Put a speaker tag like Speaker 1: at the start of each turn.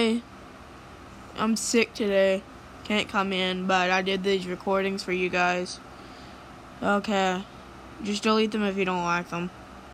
Speaker 1: today. I'm sick today. Can't come in, but I did these recordings for you guys. Okay. Just delete them if you don't like them.